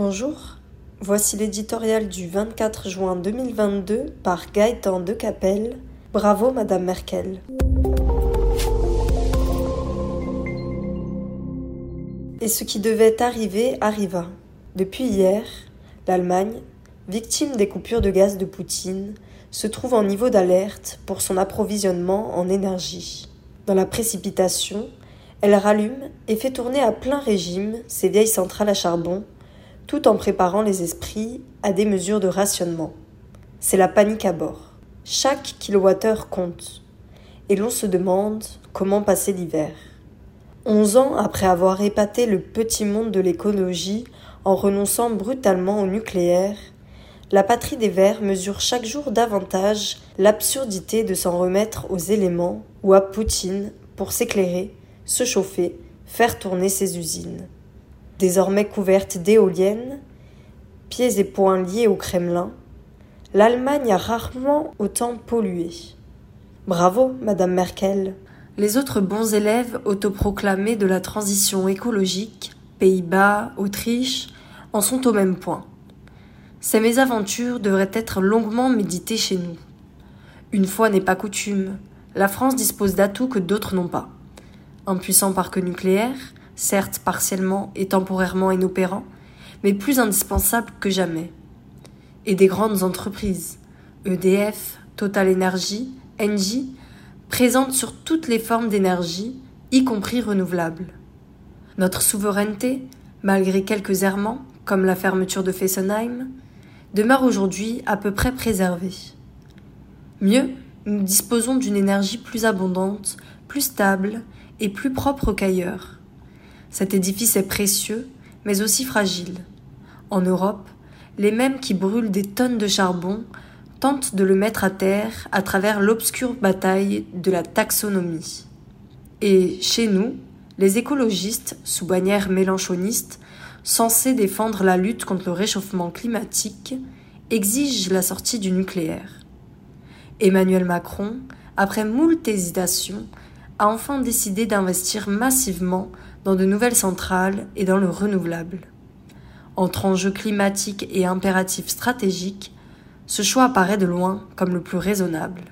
Bonjour, voici l'éditorial du 24 juin 2022 par Gaëtan de Capelle. Bravo Madame Merkel. Et ce qui devait arriver arriva. Depuis hier, l'Allemagne, victime des coupures de gaz de Poutine, se trouve en niveau d'alerte pour son approvisionnement en énergie. Dans la précipitation, elle rallume et fait tourner à plein régime ses vieilles centrales à charbon, tout en préparant les esprits à des mesures de rationnement. C'est la panique à bord. Chaque kilowattheure compte. Et l'on se demande comment passer l'hiver. Onze ans après avoir épaté le petit monde de l'écologie en renonçant brutalement au nucléaire, la patrie des Verts mesure chaque jour davantage l'absurdité de s'en remettre aux éléments ou à Poutine pour s'éclairer, se chauffer, faire tourner ses usines. Désormais couverte d'éoliennes, pieds et poings liés au Kremlin, l'Allemagne a rarement autant pollué. Bravo, Madame Merkel. Les autres bons élèves autoproclamés de la transition écologique, Pays-Bas, Autriche, en sont au même point. Ces mésaventures devraient être longuement méditées chez nous. Une fois n'est pas coutume, la France dispose d'atouts que d'autres n'ont pas. Un puissant parc nucléaire, certes partiellement et temporairement inopérant, mais plus indispensable que jamais. Et des grandes entreprises, EDF, Total Energy, Engie, présentes sur toutes les formes d'énergie, y compris renouvelables. Notre souveraineté, malgré quelques errements, comme la fermeture de Fessenheim, demeure aujourd'hui à peu près préservée. Mieux, nous disposons d'une énergie plus abondante, plus stable et plus propre qu'ailleurs. Cet édifice est précieux, mais aussi fragile. En Europe, les mêmes qui brûlent des tonnes de charbon tentent de le mettre à terre à travers l'obscure bataille de la taxonomie. Et chez nous, les écologistes, sous bannière mélanchoniste, censés défendre la lutte contre le réchauffement climatique, exigent la sortie du nucléaire. Emmanuel Macron, après moult hésitations, a enfin décidé d'investir massivement dans de nouvelles centrales et dans le renouvelable. Entre enjeux climatiques et impératifs stratégiques, ce choix apparaît de loin comme le plus raisonnable.